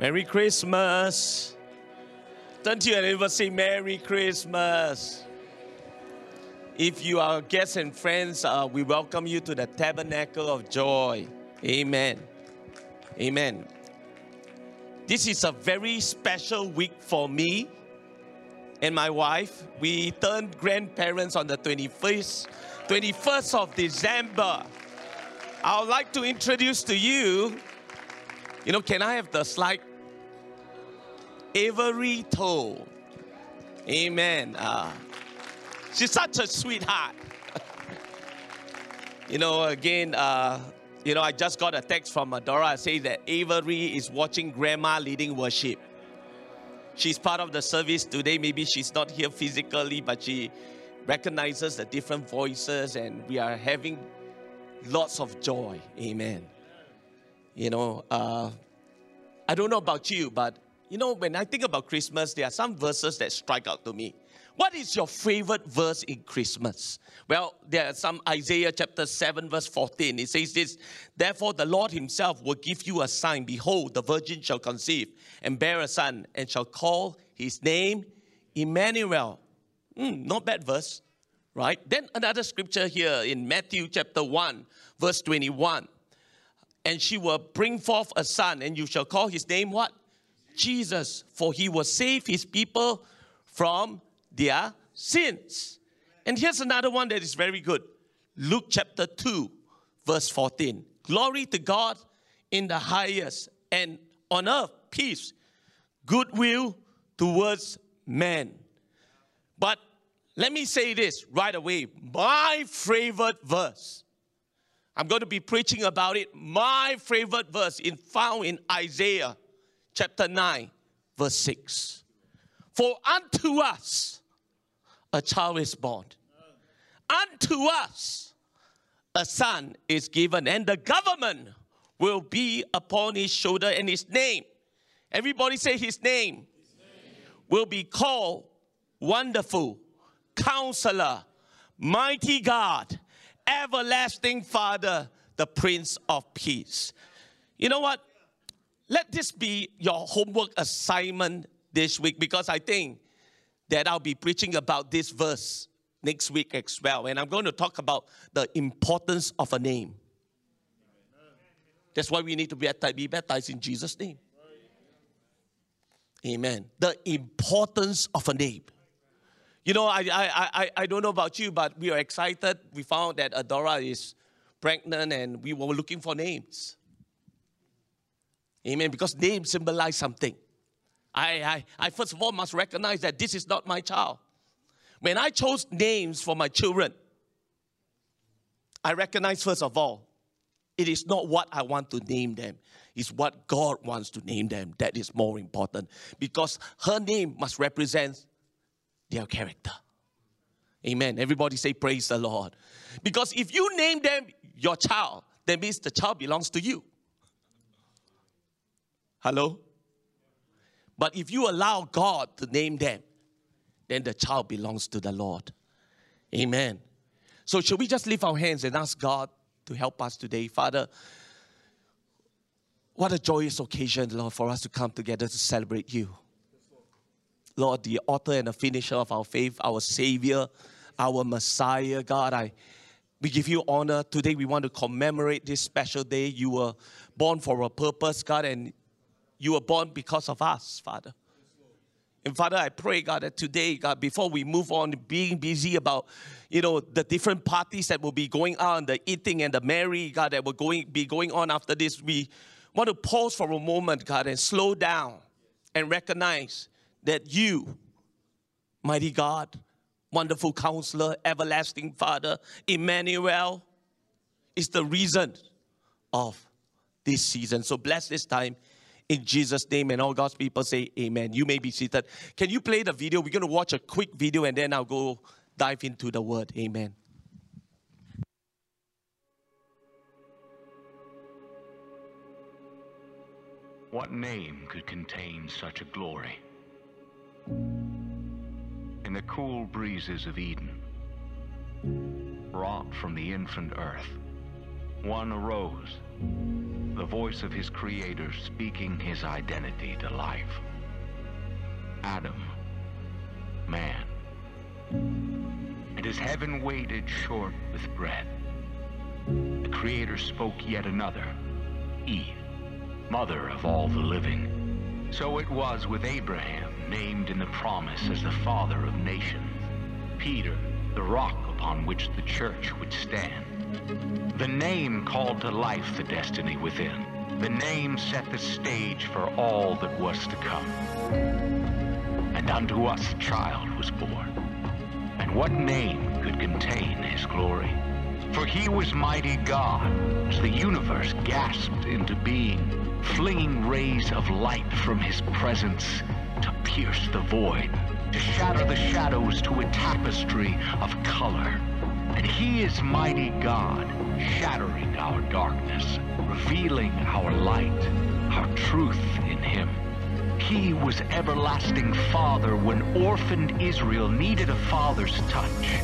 Merry Christmas. To your neighbor, say Merry Christmas. If you are guests and friends, uh, we welcome you to the Tabernacle of Joy. Amen. Amen. This is a very special week for me and my wife. We turned grandparents on the 21st, 21st of December. I would like to introduce to you, you know, can I have the slide? Avery Toe. Amen. Uh, she's such a sweetheart. you know, again, uh, you know, I just got a text from Adora saying that Avery is watching grandma leading worship. She's part of the service today. Maybe she's not here physically, but she recognizes the different voices, and we are having lots of joy. Amen. You know, uh, I don't know about you, but you know, when I think about Christmas, there are some verses that strike out to me. What is your favorite verse in Christmas? Well, there are some Isaiah chapter 7, verse 14. It says this Therefore, the Lord Himself will give you a sign. Behold, the virgin shall conceive and bear a son, and shall call his name Emmanuel. Mm, not bad verse, right? Then another scripture here in Matthew chapter 1, verse 21. And she will bring forth a son, and you shall call his name what? Jesus, for he will save his people from their sins. And here's another one that is very good Luke chapter 2, verse 14. Glory to God in the highest, and on earth peace, goodwill towards men. But let me say this right away my favorite verse. I'm going to be preaching about it. My favorite verse in found in Isaiah chapter 9, verse 6. For unto us a child is born, unto us a son is given, and the government will be upon his shoulder, and his name, everybody say his name, his name. will be called Wonderful, Counselor, Mighty God, Everlasting Father, the Prince of Peace. You know what? Let this be your homework assignment this week because I think that I'll be preaching about this verse next week as well. And I'm going to talk about the importance of a name. That's why we need to be baptized in Jesus' name. Amen. The importance of a name. You know, I, I, I, I don't know about you, but we are excited. We found that Adora is pregnant and we were looking for names. Amen. Because names symbolize something. I, I, I first of all must recognize that this is not my child. When I chose names for my children, I recognize first of all, it is not what I want to name them, it's what God wants to name them. That is more important because her name must represent their character. Amen. Everybody say, Praise the Lord. Because if you name them your child, that means the child belongs to you. Hello? But if you allow God to name them, then the child belongs to the Lord. Amen. So, should we just lift our hands and ask God to help us today? Father, what a joyous occasion, Lord, for us to come together to celebrate you. Lord, the author and the finisher of our faith, our Savior, our Messiah, God, I we give you honor. Today we want to commemorate this special day. You were born for a purpose, God, and you were born because of us, Father. And Father, I pray, God, that today, God, before we move on, being busy about, you know, the different parties that will be going on, the eating and the merry, God, that will going, be going on after this, we want to pause for a moment, God, and slow down and recognize that you, mighty God, wonderful counselor, everlasting Father, Emmanuel, is the reason of this season. So bless this time in Jesus' name. And all God's people say amen. You may be seated. Can you play the video? We're going to watch a quick video and then I'll go dive into the word. Amen. What name could contain such a glory? In the cool breezes of Eden, wrought from the infant earth, one arose the voice of his creator speaking his identity to life. Adam, man. And as heaven waited short with breath, the creator spoke yet another, Eve, mother of all the living. So it was with Abraham, named in the promise as the father of nations, Peter, the rock upon which the church would stand. The name called to life the destiny within. The name set the stage for all that was to come. And unto us a child was born. And what name could contain his glory? For he was mighty God, as the universe gasped into being, flinging rays of light from his presence to pierce the void, to shatter the shadows to a tapestry of color. And he is mighty God, shattering our darkness, revealing our light, our truth in him. He was everlasting Father when orphaned Israel needed a father's touch.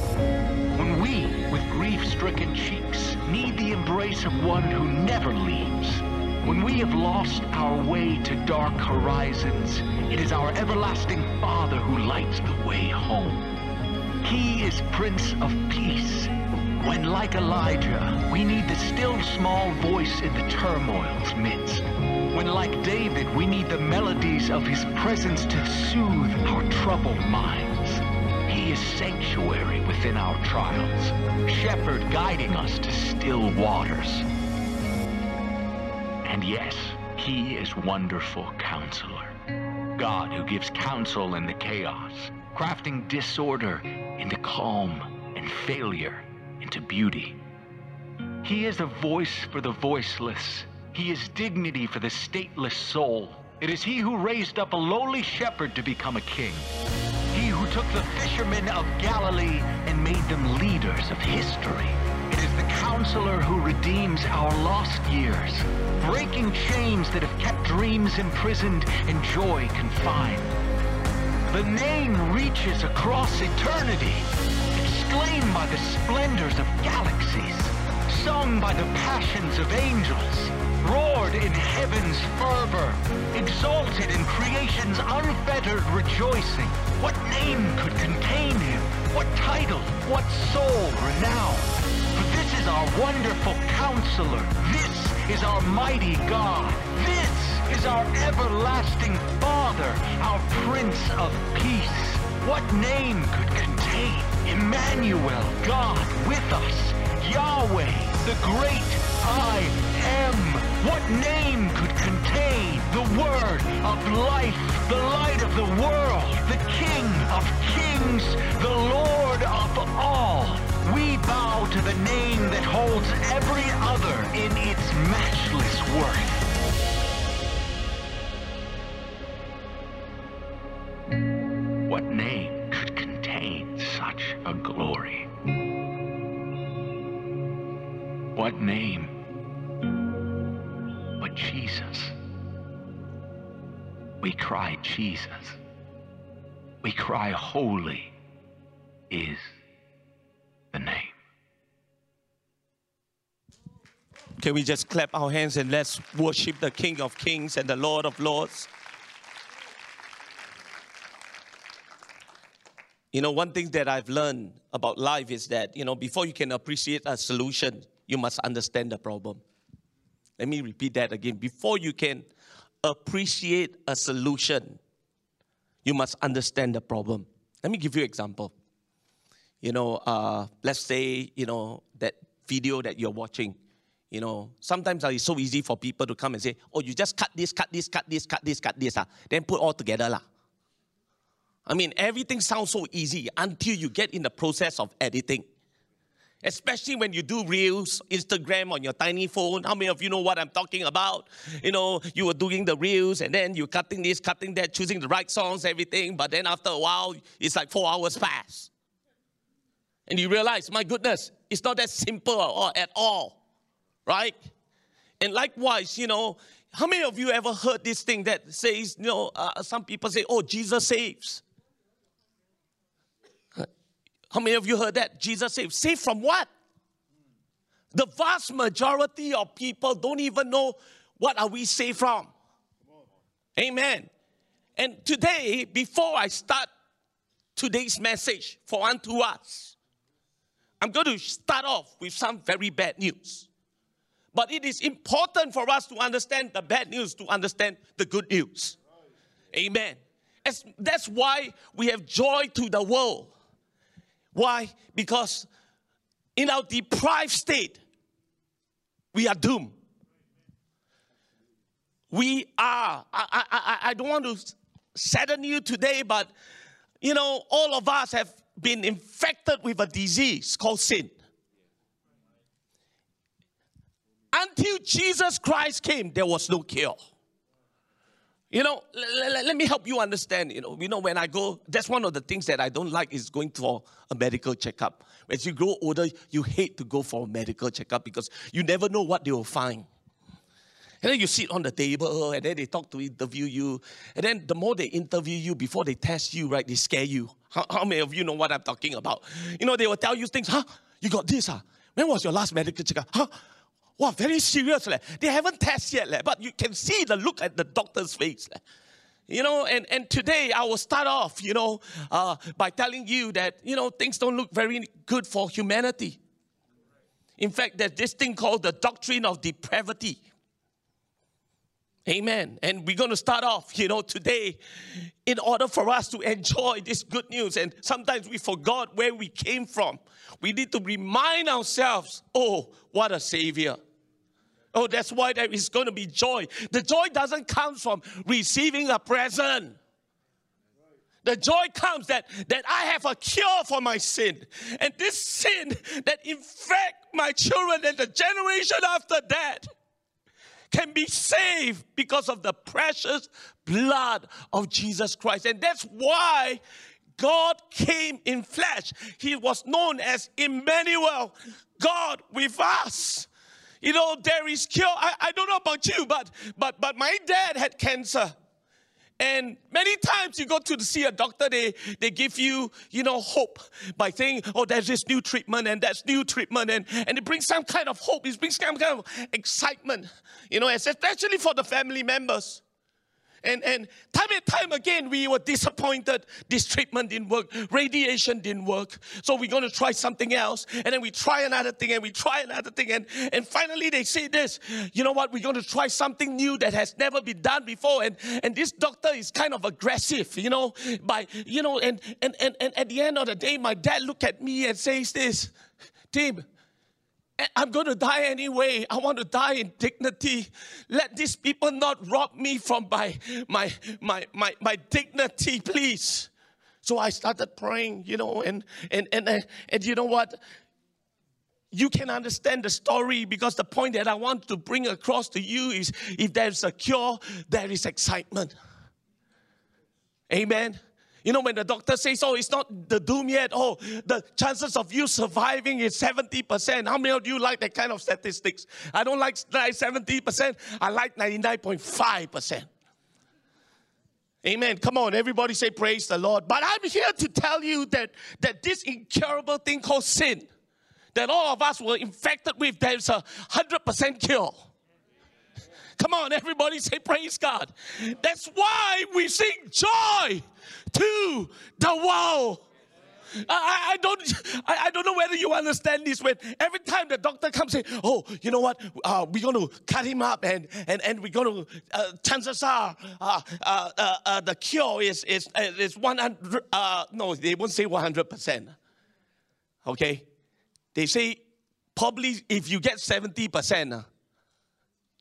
When we, with grief-stricken cheeks, need the embrace of one who never leaves. When we have lost our way to dark horizons, it is our everlasting Father who lights the way home. He is Prince of Peace. When, like Elijah, we need the still small voice in the turmoil's midst. When, like David, we need the melodies of his presence to soothe our troubled minds. He is sanctuary within our trials, shepherd guiding us to still waters. Yes, he is wonderful counselor. God who gives counsel in the chaos, crafting disorder into calm and failure into beauty. He is a voice for the voiceless. He is dignity for the stateless soul. It is he who raised up a lowly shepherd to become a king. He who took the fishermen of Galilee and made them leaders of history. The counselor who redeems our lost years, breaking chains that have kept dreams imprisoned and joy confined. The name reaches across eternity, exclaimed by the splendors of galaxies, sung by the passions of angels, roared in heaven's fervor, exalted in creation's unfettered rejoicing. What name could contain him? What title? What soul renown? Is our wonderful counselor. This is our mighty God. This is our everlasting Father, our Prince of Peace. What name could contain Emmanuel, God with us, Yahweh, the great I am? What name could contain the Word of life, the light of the world, the King of kings, the Lord of all? We bow to the name that holds every other in its matchless worth. What name could contain such a glory? What name but Jesus? We cry Jesus. We cry holy is Can we just clap our hands and let's worship the King of Kings and the Lord of Lords? You know, one thing that I've learned about life is that, you know, before you can appreciate a solution, you must understand the problem. Let me repeat that again. Before you can appreciate a solution, you must understand the problem. Let me give you an example. You know, uh, let's say, you know, that video that you're watching, you know, sometimes uh, it's so easy for people to come and say, oh, you just cut this, cut this, cut this, cut this, cut this, uh, then put all together. lah. I mean, everything sounds so easy until you get in the process of editing. Especially when you do reels, Instagram on your tiny phone. How many of you know what I'm talking about? You know, you were doing the reels and then you're cutting this, cutting that, choosing the right songs, everything. But then after a while, it's like four hours pass. And you realize, my goodness, it's not that simple or at all, right? And likewise, you know, how many of you ever heard this thing that says, you know, uh, some people say, oh, Jesus saves. How many of you heard that? Jesus saves. Save from what? The vast majority of people don't even know what are we saved from? Amen. And today, before I start today's message for unto us, I'm going to start off with some very bad news. But it is important for us to understand the bad news to understand the good news. Amen. As, that's why we have joy to the world. Why? Because in our deprived state, we are doomed. We are, I, I, I don't want to sadden you today, but you know, all of us have been infected with a disease called sin. Until Jesus Christ came, there was no cure. You know, let, me help you understand. You know, you know, when I go, that's one of the things that I don't like is going for a medical checkup. As you grow older, you hate to go for a medical checkup because you never know what they will find. And then you sit on the table and then they talk to interview you. And then the more they interview you, before they test you, right, they scare you. How, how many of you know what I'm talking about? You know, they will tell you things, huh? You got this, huh? When was your last medical checkup? Huh? Wow, very serious. Leh. They haven't tested yet, leh, but you can see the look at the doctor's face. Leh. You know, and, and today I will start off, you know, uh, by telling you that, you know, things don't look very good for humanity. In fact, there's this thing called the doctrine of depravity. Amen. And we're going to start off, you know, today in order for us to enjoy this good news. And sometimes we forgot where we came from. We need to remind ourselves, oh, what a savior. Oh, that's why there is going to be joy. The joy doesn't come from receiving a present. The joy comes that, that I have a cure for my sin. And this sin that infect my children and the generation after that can be saved because of the precious blood of Jesus Christ. And that's why God came in flesh. He was known as Emmanuel, God with us. You know, there is cure. I, I don't know about you, but but but my dad had cancer. And many times you go to see a doctor, they, they give you, you know, hope by saying, oh, there's this new treatment and that's new treatment. And, and it brings some kind of hope. It brings some kind of excitement, you know, especially for the family members. And, and time and time again, we were disappointed. This treatment didn't work. Radiation didn't work. So we're going to try something else. And then we try another thing and we try another thing. And, and finally, they say this you know what? We're going to try something new that has never been done before. And, and this doctor is kind of aggressive, you know, by, you know, and, and, and, and at the end of the day, my dad looked at me and says this Tim, Eh, I'm going to die anyway. I want to die in dignity. Let these people not rob me from my, my, my, my, my dignity, please. So I started praying, you know, and, and, and, and, and you know what? You can understand the story because the point that I want to bring across to you is if there's a cure, there is excitement. Amen. You know, when the doctor says, oh, it's not the doom yet, oh, the chances of you surviving is 70%. How many of you like that kind of statistics? I don't like 70%, I like 99.5%. Amen. Come on, everybody say praise the Lord. But I'm here to tell you that, that this incurable thing called sin, that all of us were infected with, there's a 100% cure. Come on, everybody say praise God. That's why we sing joy to the world. I, I, don't I, I, don't know whether you understand this when every time the doctor comes in, oh, you know what, uh, we're going to cut him up and, and, and we're going to, uh, chances are uh, uh, uh, uh the cure is, is, is 100, no, they won't say 100%. Okay? They say probably if you get 70%,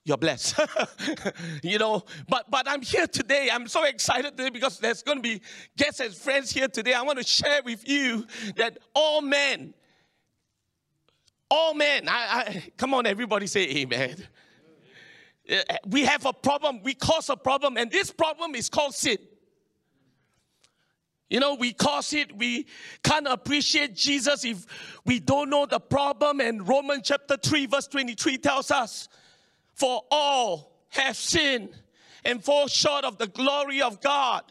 you're blessed. you know, but but I'm here today. I'm so excited today because there's going to be guests and friends here today. I want to share with you that all men, all men, I, I come on, everybody say amen. We have a problem, we cause a problem, and this problem is called sin. You know, we cause it, we can't appreciate Jesus if we don't know the problem. And Romans chapter 3, verse 23 tells us for all have sinned and fall short of the glory of God.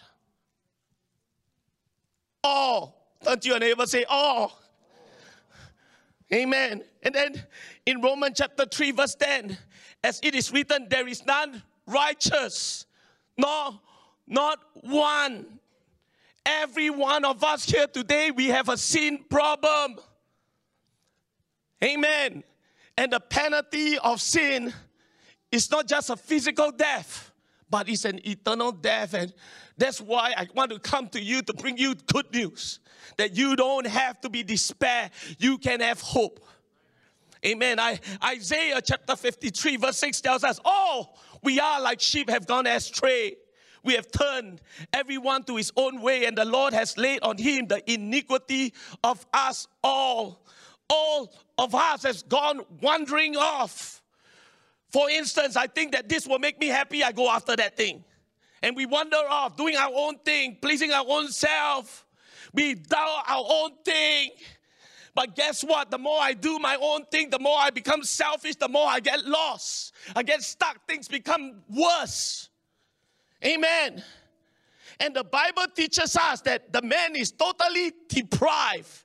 All. Don't you neighbor say all? Amen. And then in Romans chapter 3, verse 10, as it is written, there is none righteous, no, not one. Every one of us here today, we have a sin problem. Amen. And the penalty of sin is not just a physical death, but it's an eternal death. And that's why I want to come to you to bring you good news that you don't have to be despair, you can have hope. Amen. I, Isaiah chapter 53, verse 6 tells us, Oh, we are like sheep have gone astray. We have turned everyone to his own way, and the Lord has laid on him the iniquity of us all. All of us has gone wandering off. For instance, I think that this will make me happy, I go after that thing. And we wander off, doing our own thing, pleasing our own self. We do our own thing. But guess what? The more I do my own thing, the more I become selfish, the more I get lost. I get stuck. Things become worse. Amen. And the Bible teaches us that the man is totally deprived.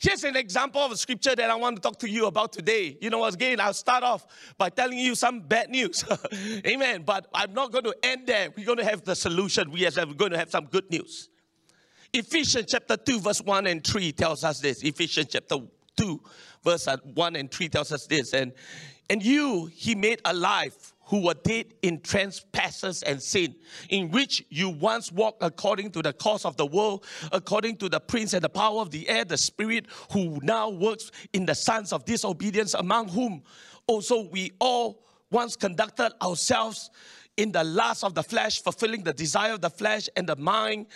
Here's an example of a scripture that I want to talk to you about today. You know, again, I'll start off by telling you some bad news. Amen. But I'm not going to end there. We're going to have the solution. We are going to have some good news. Ephesians chapter 2, verse 1 and 3 tells us this. Ephesians chapter 2, verse 1 and 3 tells us this. And, and you he made alive who were dead in trespasses and sin, in which you once walked according to the course of the world, according to the prince and the power of the air, the spirit who now works in the sons of disobedience, among whom also we all once conducted ourselves in the lust of the flesh, fulfilling the desire of the flesh and the mind,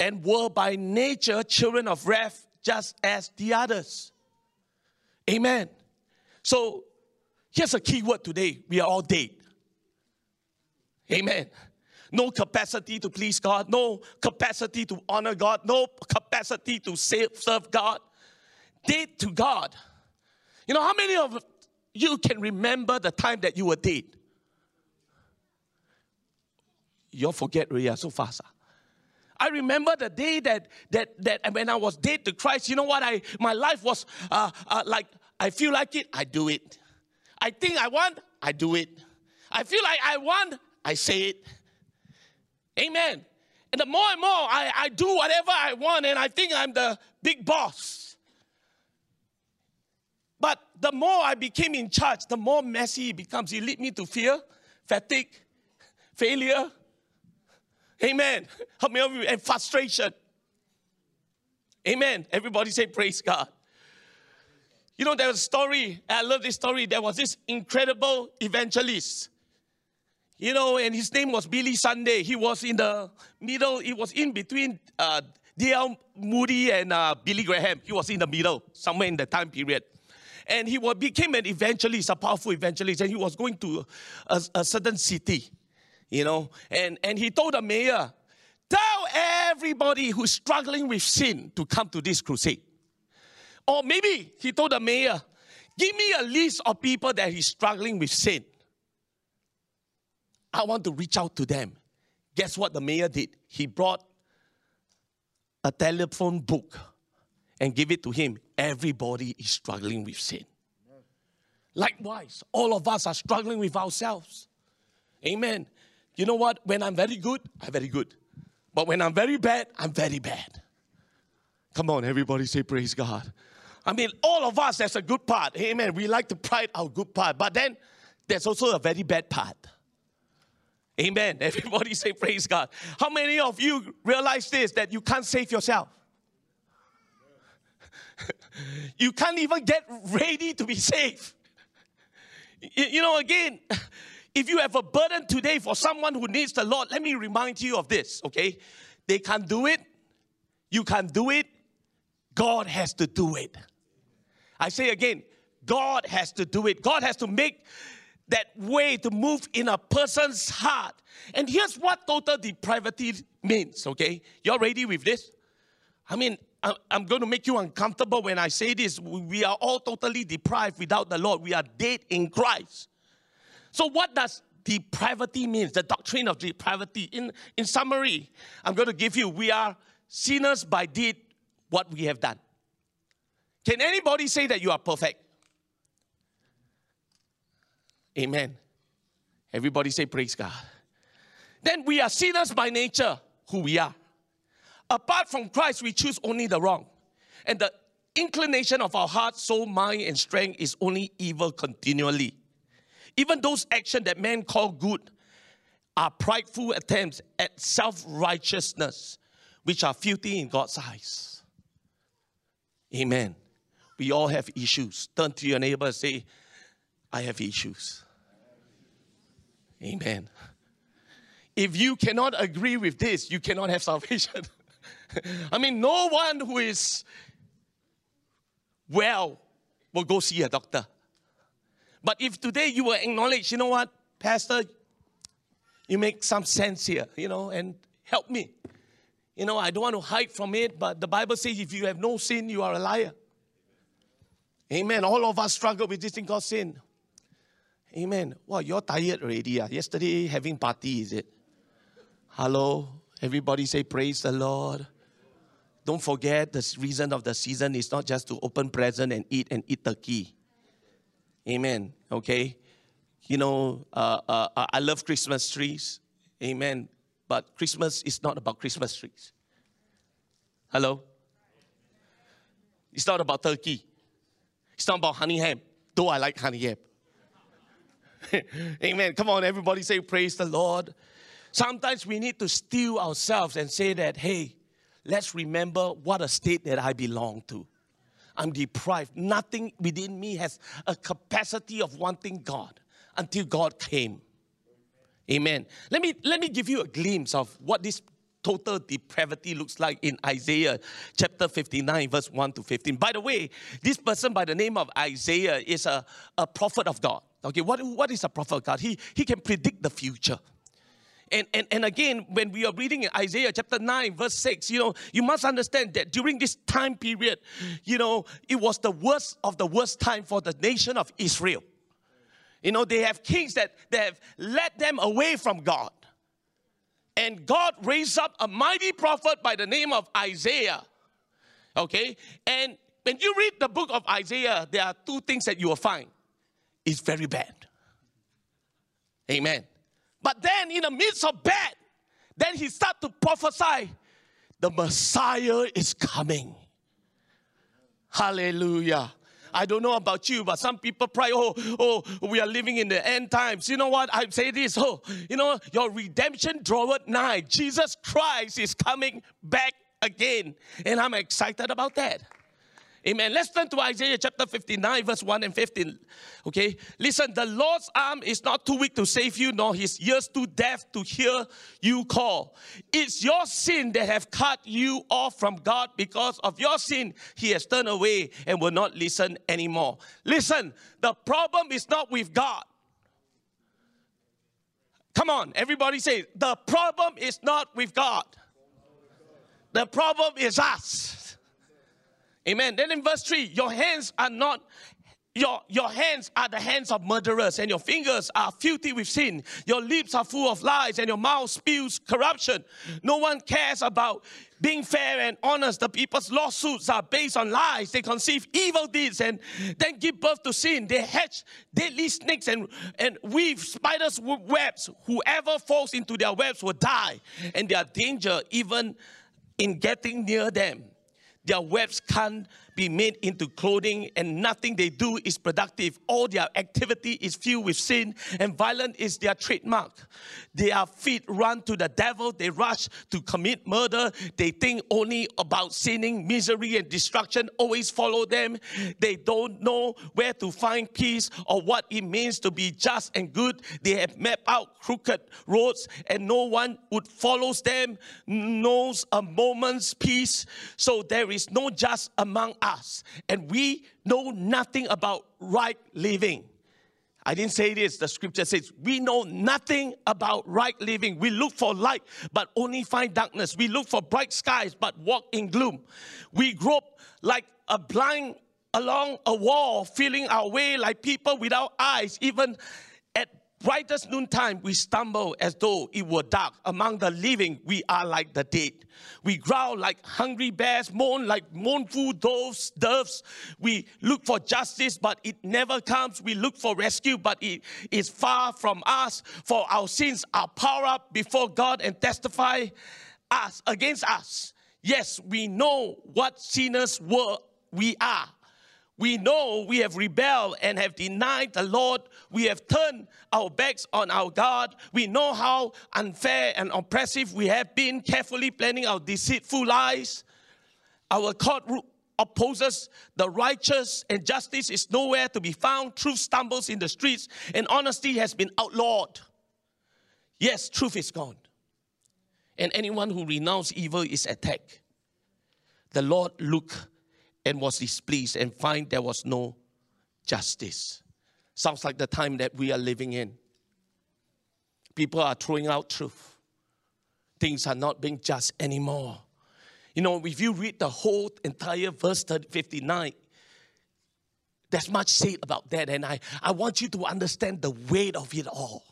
and were by nature children of wrath, just as the others. Amen. So here's a key word today we are all dead. Amen. No capacity to please God, no capacity to honor God, no capacity to serve God. Dead to God. You know, how many of you can remember the time that you were dead? You'll forget really so fast. Huh? I remember the day that that that when I was dead to Christ. You know what? I my life was uh, uh, like I feel like it, I do it. I think I want, I do it. I feel like I want, I say it. Amen. And the more and more I, I do whatever I want, and I think I'm the big boss. But the more I became in charge, the more messy it becomes. It lead me to fear, fatigue, failure, Amen. Help me over and frustration. Amen. Everybody say praise God. You know, there's a story, I love this story. There was this incredible evangelist. You know, and his name was Billy Sunday. He was in the middle, he was in between uh, D.L. Moody and uh, Billy Graham. He was in the middle, somewhere in the time period. And he became an evangelist, a powerful evangelist, and he was going to a, a certain city you know. And, and he told the mayor, tell everybody who's struggling with sin to come to this crusade. Or maybe he told the mayor, give me a list of people that he's struggling with sin. I want to reach out to them. Guess what the mayor did? He brought a telephone book and gave it to him. Everybody is struggling with sin. Likewise, all of us are struggling with ourselves. Amen. You know what? When I'm very good, I'm very good. But when I'm very bad, I'm very bad. Come on, everybody say praise God. I mean, all of us, there's a good part. Amen. We like to pride our good part. But then there's also a very bad part. Amen. Everybody say praise God. How many of you realize this that you can't save yourself? you can't even get ready to be saved. You know, again, if you have a burden today for someone who needs the Lord, let me remind you of this, okay? They can't do it. You can't do it. God has to do it. I say again, God has to do it. God has to make that way to move in a person's heart. And here's what total depravity means, okay? You're ready with this? I mean, I'm going to make you uncomfortable when I say this. We are all totally deprived without the Lord. We are dead in Christ. So, what does depravity means? The doctrine of depravity. In, in summary, I'm going to give you we are sinners by deed what we have done. Can anybody say that you are perfect? Amen. Everybody say, Praise God. Then we are sinners by nature, who we are. Apart from Christ, we choose only the wrong. And the inclination of our heart, soul, mind, and strength is only evil continually. Even those actions that men call good are prideful attempts at self righteousness, which are filthy in God's eyes. Amen. We all have issues. Turn to your neighbor and say, I have issues. Amen. If you cannot agree with this, you cannot have salvation. I mean, no one who is well will go see a doctor. But if today you will acknowledge, you know what, Pastor, you make some sense here, you know, and help me. You know, I don't want to hide from it, but the Bible says if you have no sin, you are a liar. Amen. All of us struggle with this thing called sin. Amen. Well, you're tired already. Uh. Yesterday having party, is it? Hello? Everybody say praise the Lord. Don't forget the reason of the season is not just to open present and eat and eat turkey. Amen. Okay? You know, uh, uh, uh, I love Christmas trees. Amen. But Christmas is not about Christmas trees. Hello? It's not about turkey. It's not about honey ham, though I like honey ham. Amen. Come on, everybody say, Praise the Lord. Sometimes we need to steal ourselves and say that, hey, let's remember what a state that I belong to. I'm deprived. Nothing within me has a capacity of wanting God until God came. Amen. Let me, let me give you a glimpse of what this total depravity looks like in Isaiah chapter 59, verse 1 to 15. By the way, this person by the name of Isaiah is a, a prophet of God. Okay, what, what is a prophet God? He, he can predict the future. And, and, and again, when we are reading in Isaiah chapter 9, verse 6, you know, you must understand that during this time period, you know, it was the worst of the worst time for the nation of Israel. You know, they have kings that, that have led them away from God. And God raised up a mighty prophet by the name of Isaiah. Okay? And when you read the book of Isaiah, there are two things that you will find. It's very bad. Amen. But then in the midst of bad, then he start to prophesy, the Messiah is coming. Hallelujah. I don't know about you, but some people pray, oh, oh, we are living in the end times. You know what? I say this, oh, you know, your redemption draweth nigh. Jesus Christ is coming back again. And I'm excited about that. Amen. Let's turn to Isaiah chapter 59, verse 1 and 15. Okay. Listen, the Lord's arm is not too weak to save you, nor his ears too deaf to hear you call. It's your sin that have cut you off from God. Because of your sin, he has turned away and will not listen anymore. Listen, the problem is not with God. Come on, everybody say, the problem is not with God. The problem is us. Amen. Then in verse 3, your hands are not your, your hands are the hands of murderers, and your fingers are filthy with sin. Your lips are full of lies, and your mouth spews corruption. No one cares about being fair and honest. The people's lawsuits are based on lies. They conceive evil deeds and then give birth to sin. They hatch deadly snakes and, and weave spiders' webs. Whoever falls into their webs will die, and their danger even in getting near them. Their webs can't be made into clothing, and nothing they do is productive. All their activity is filled with sin, and violence is their trademark. Their feet run to the devil, they rush to commit murder. They think only about sinning, misery, and destruction always follow them. They don't know where to find peace or what it means to be just and good. They have mapped out crooked roads, and no one would follows them, knows a moment's peace. So there is no just among us, and we know nothing about right living. I didn't say this, the scripture says, we know nothing about right living. We look for light, but only find darkness. We look for bright skies, but walk in gloom. We grope like a blind along a wall, feeling our way like people without eyes, even at brightest noontime, we stumble as though it were dark. Among the living, we are like the dead. We growl like hungry bears, mourn like mournful doves. doves. We look for justice, but it never comes. We look for rescue, but it is far from us. For our sins are power up before God and testify us against us. Yes, we know what sinners were we are. We know we have rebelled and have denied the Lord. We have turned our backs on our God. We know how unfair and oppressive we have been, carefully planning our deceitful lies. Our court opposes the righteous, and justice is nowhere to be found. Truth stumbles in the streets, and honesty has been outlawed. Yes, truth is gone. And anyone who renounces evil is attacked. The Lord looked and was displeased and find there was no justice. Sounds like the time that we are living in. People are throwing out truth. Things are not being just anymore. You know, if you read the whole entire verse 59, there's much said about that, and I, I want you to understand the weight of it all.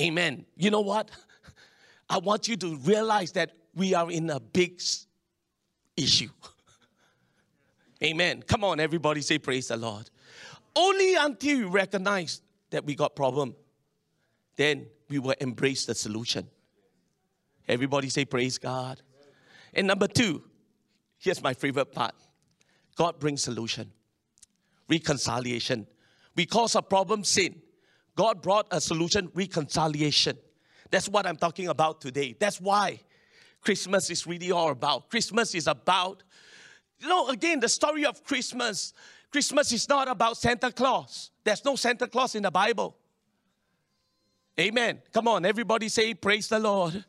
Amen. You know what? I want you to realize that we are in a big issue. Amen. Come on, everybody say praise the Lord. Only until you recognize that we got problem, then we will embrace the solution. Everybody say praise God. And number two, here's my favorite part. God brings solution. Reconciliation. We cause a problem sin. God brought a solution, reconciliation. That's what I'm talking about today. That's why Christmas is really all about. Christmas is about you know, again, the story of Christmas Christmas is not about Santa Claus. There's no Santa Claus in the Bible. Amen. Come on, everybody say, Praise the Lord.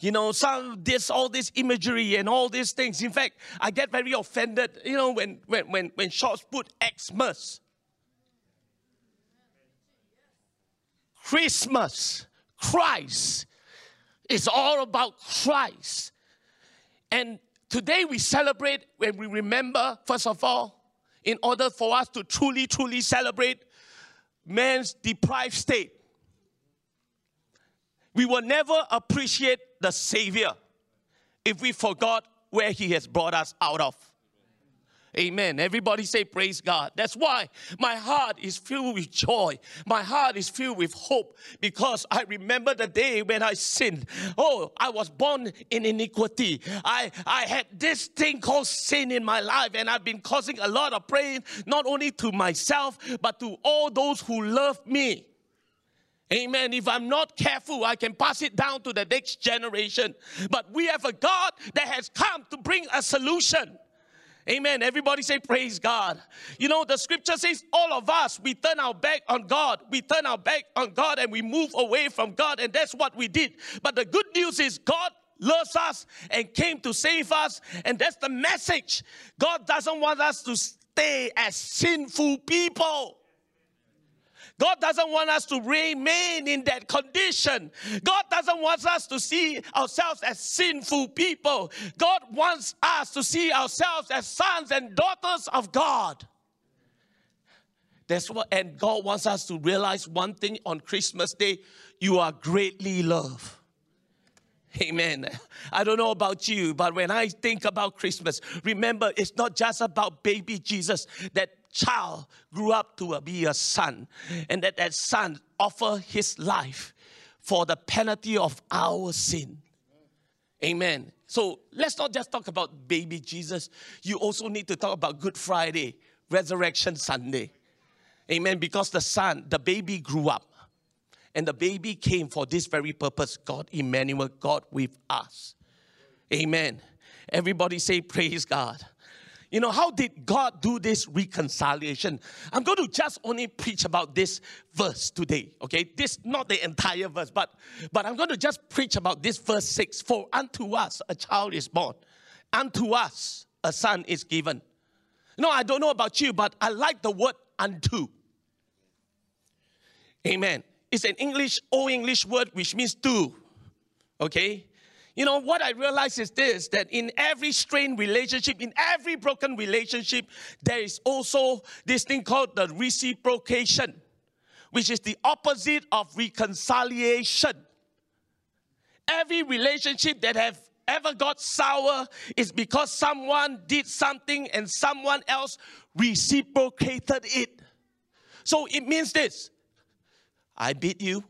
You know, some this all this imagery and all these things. In fact, I get very offended, you know, when when when, when shops put Xmas. Christmas, Christ. It's all about Christ. And Today we celebrate when we remember, first of all, in order for us to truly, truly celebrate man's deprived state. We will never appreciate the Savior if we forgot where He has brought us out of. Amen. Everybody say, Praise God. That's why my heart is filled with joy. My heart is filled with hope because I remember the day when I sinned. Oh, I was born in iniquity. I, I had this thing called sin in my life, and I've been causing a lot of pain, not only to myself, but to all those who love me. Amen. If I'm not careful, I can pass it down to the next generation. But we have a God that has come to bring a solution. Amen. Everybody say, Praise God. You know, the scripture says, all of us, we turn our back on God. We turn our back on God and we move away from God, and that's what we did. But the good news is, God loves us and came to save us, and that's the message. God doesn't want us to stay as sinful people. God doesn't want us to remain in that condition. God doesn't want us to see ourselves as sinful people. God wants us to see ourselves as sons and daughters of God. That's what, and God wants us to realize one thing on Christmas Day you are greatly loved. Amen. I don't know about you, but when I think about Christmas, remember it's not just about baby Jesus. That child grew up to be a son, and that that son offer his life for the penalty of our sin. Amen. So let's not just talk about baby Jesus. You also need to talk about Good Friday, Resurrection Sunday. Amen. Because the son, the baby grew up. And the baby came for this very purpose God, Emmanuel, God with us. Amen. Everybody say, Praise God. You know, how did God do this reconciliation? I'm going to just only preach about this verse today, okay? This not the entire verse, but but I'm going to just preach about this verse 6. For unto us a child is born, unto us a son is given. No, I don't know about you, but I like the word unto. Amen. It's an English, old English word which means to. Okay? You know, what I realize is this that in every strained relationship, in every broken relationship, there is also this thing called the reciprocation. which is the opposite of reconciliation. Every relationship that have ever got sour is because someone did something and someone else reciprocated it. So it means this I beat you.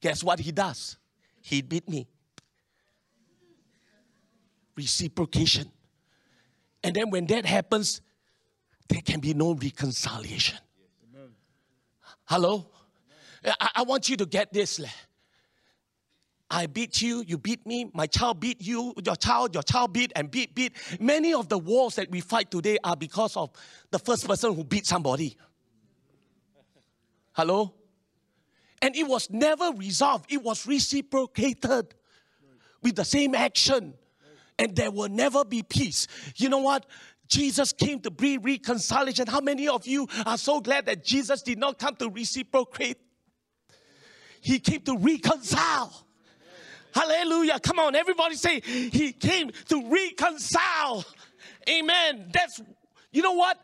Guess what he does? He beat me. Reciprocation. And then when that happens, there can be no reconciliation. Hello? I, I want you to get this. I beat you, you beat me, my child beat you, your child, your child beat and beat, beat. Many of the wars that we fight today are because of the first person who beat somebody. Hello? And it was never resolved, it was reciprocated with the same action. And there will never be peace. You know what? Jesus came to bring reconciliation. How many of you are so glad that Jesus did not come to reciprocate? He came to reconcile. Hallelujah. Come on, everybody say, He came to reconcile. Amen. That's, you know what?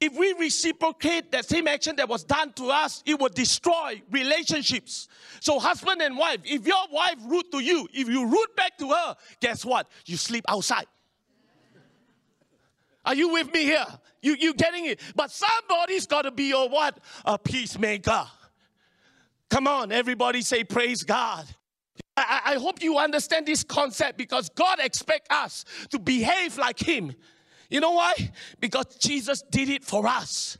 If we reciprocate that same action that was done to us, it will destroy relationships. So, husband and wife, if your wife rude to you, if you rude back to her, guess what? You sleep outside. Are you with me here? You you getting it? But somebody's got to be your what? A peacemaker. Come on, everybody say praise God. I, I hope you understand this concept because God expects us to behave like Him. You know why? Because Jesus did it for us.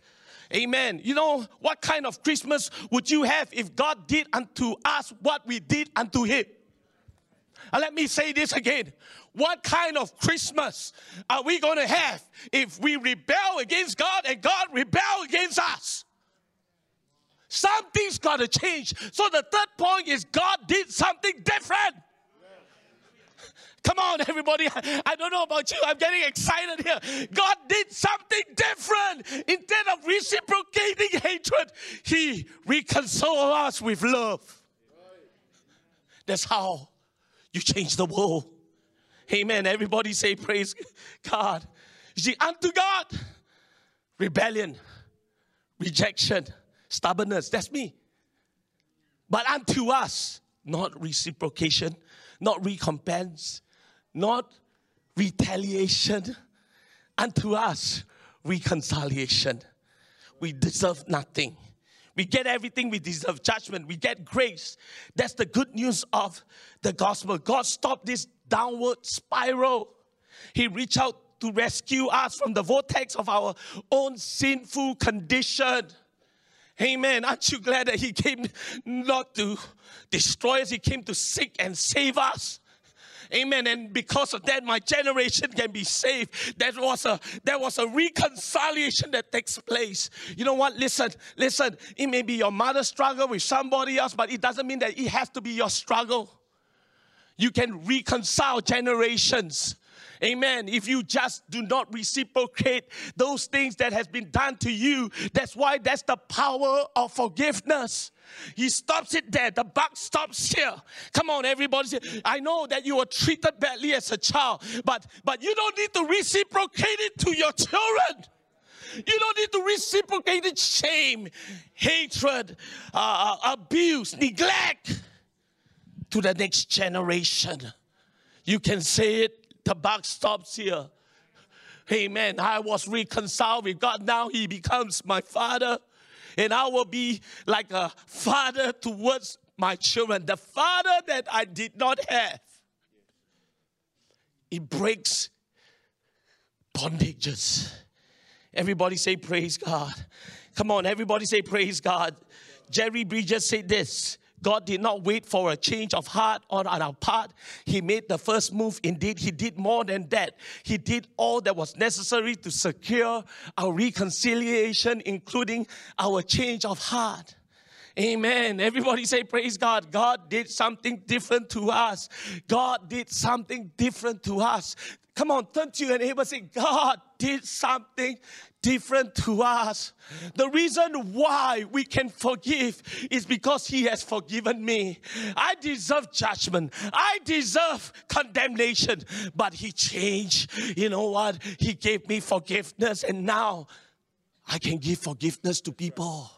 Amen. You know, what kind of Christmas would you have if God did unto us what we did unto Him? And let me say this again. What kind of Christmas are we going to have if we rebel against God and God rebel against us? Something's got to change. So the third point is God did something different. Come on, everybody. I don't know about you. I'm getting excited here. God did something different. Instead of reciprocating hatred, He reconciled us with love. That's how you change the world. Amen. Everybody say, Praise God. You see, unto God, rebellion, rejection, stubbornness. That's me. But unto us, not reciprocation, not recompense, not retaliation. Unto us, reconciliation. We deserve nothing. We get everything, we deserve judgment, we get grace. That's the good news of the gospel. God stopped this downward spiral. He reached out to rescue us from the vortex of our own sinful condition. Amen. Aren't you glad that He came not to destroy us, He came to seek and save us? Amen. And because of that, my generation can be saved. That was a there was a reconciliation that takes place. You know what? Listen, listen. It may be your mother's struggle with somebody else, but it doesn't mean that it has to be your struggle. You can reconcile generations. Amen. If you just do not reciprocate those things that has been done to you, that's why that's the power of forgiveness. He stops it there. The buck stops here. Come on, everybody. I know that you were treated badly as a child, but but you don't need to reciprocate it to your children. You don't need to reciprocate it. Shame, hatred, uh, uh abuse, neglect to the next generation. You can say it the buck stops here. Amen. I was reconciled with God. Now He becomes my Father. And I will be like a father towards my children. The father that I did not have. It breaks bondages. Everybody say, Praise God. Come on, everybody say, Praise God. Jerry Bridges said this God did not wait for a change of heart on our part. He made the first move. Indeed, He did more than that. He did all that was necessary to secure our reconciliation, including our change of heart. Amen. Everybody say, Praise God. God did something different to us. God did something different to us. Come on, turn to your neighbor say, God did something different to us. The reason why we can forgive is because He has forgiven me. I deserve judgment, I deserve condemnation, but He changed. You know what? He gave me forgiveness, and now I can give forgiveness to people.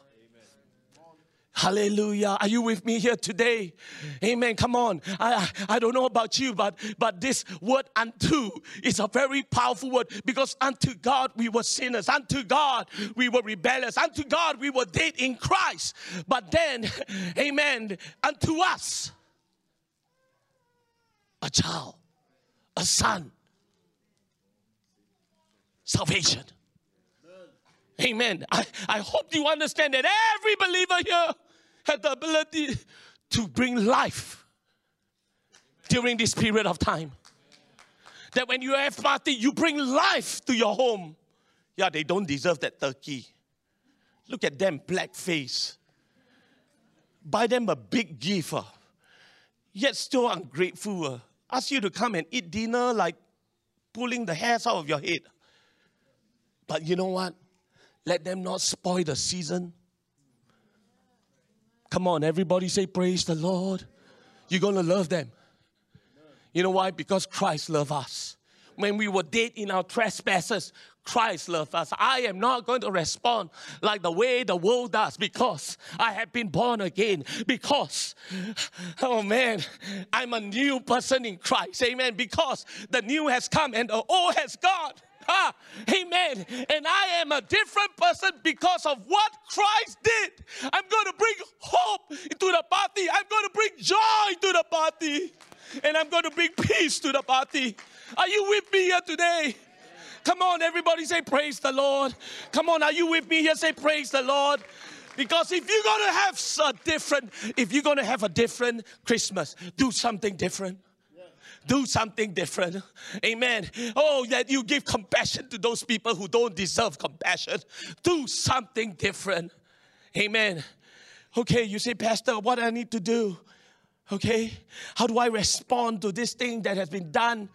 Hallelujah. Are you with me here today? Amen. Come on. I, I don't know about you, but, but this word unto is a very powerful word because unto God we were sinners. Unto God we were rebellious. Unto God we were dead in Christ. But then, amen, unto us, a child, a son, salvation. Amen. I, I hope you understand that every believer here has the ability to bring life during this period of time. That when you have party, you bring life to your home. Yeah, they don't deserve that turkey. Look at them, black face. Buy them a big gift, uh, yet still ungrateful. Uh, ask you to come and eat dinner like pulling the hairs out of your head. But you know what? Let them not spoil the season. Come on, everybody say, Praise the Lord. You're going to love them. You know why? Because Christ loved us. When we were dead in our trespasses, Christ loved us. I am not going to respond like the way the world does because I have been born again. Because, oh man, I'm a new person in Christ. Amen. Because the new has come and the old has gone. Amen. And I am a different person because of what Christ did. I'm going to bring hope into the party. I'm going to bring joy to the party. And I'm going to bring peace to the party. Are you with me here today? Come on, everybody say, Praise the Lord. Come on, are you with me here? Say, Praise the Lord. Because if you're going to have a different, if you're going to have a different Christmas, do something different do something different. Amen. Oh, that you give compassion to those people who don't deserve compassion. Do something different. Amen. Okay, you say, Pastor, what I need to do? Okay, how do I respond to this thing that has been done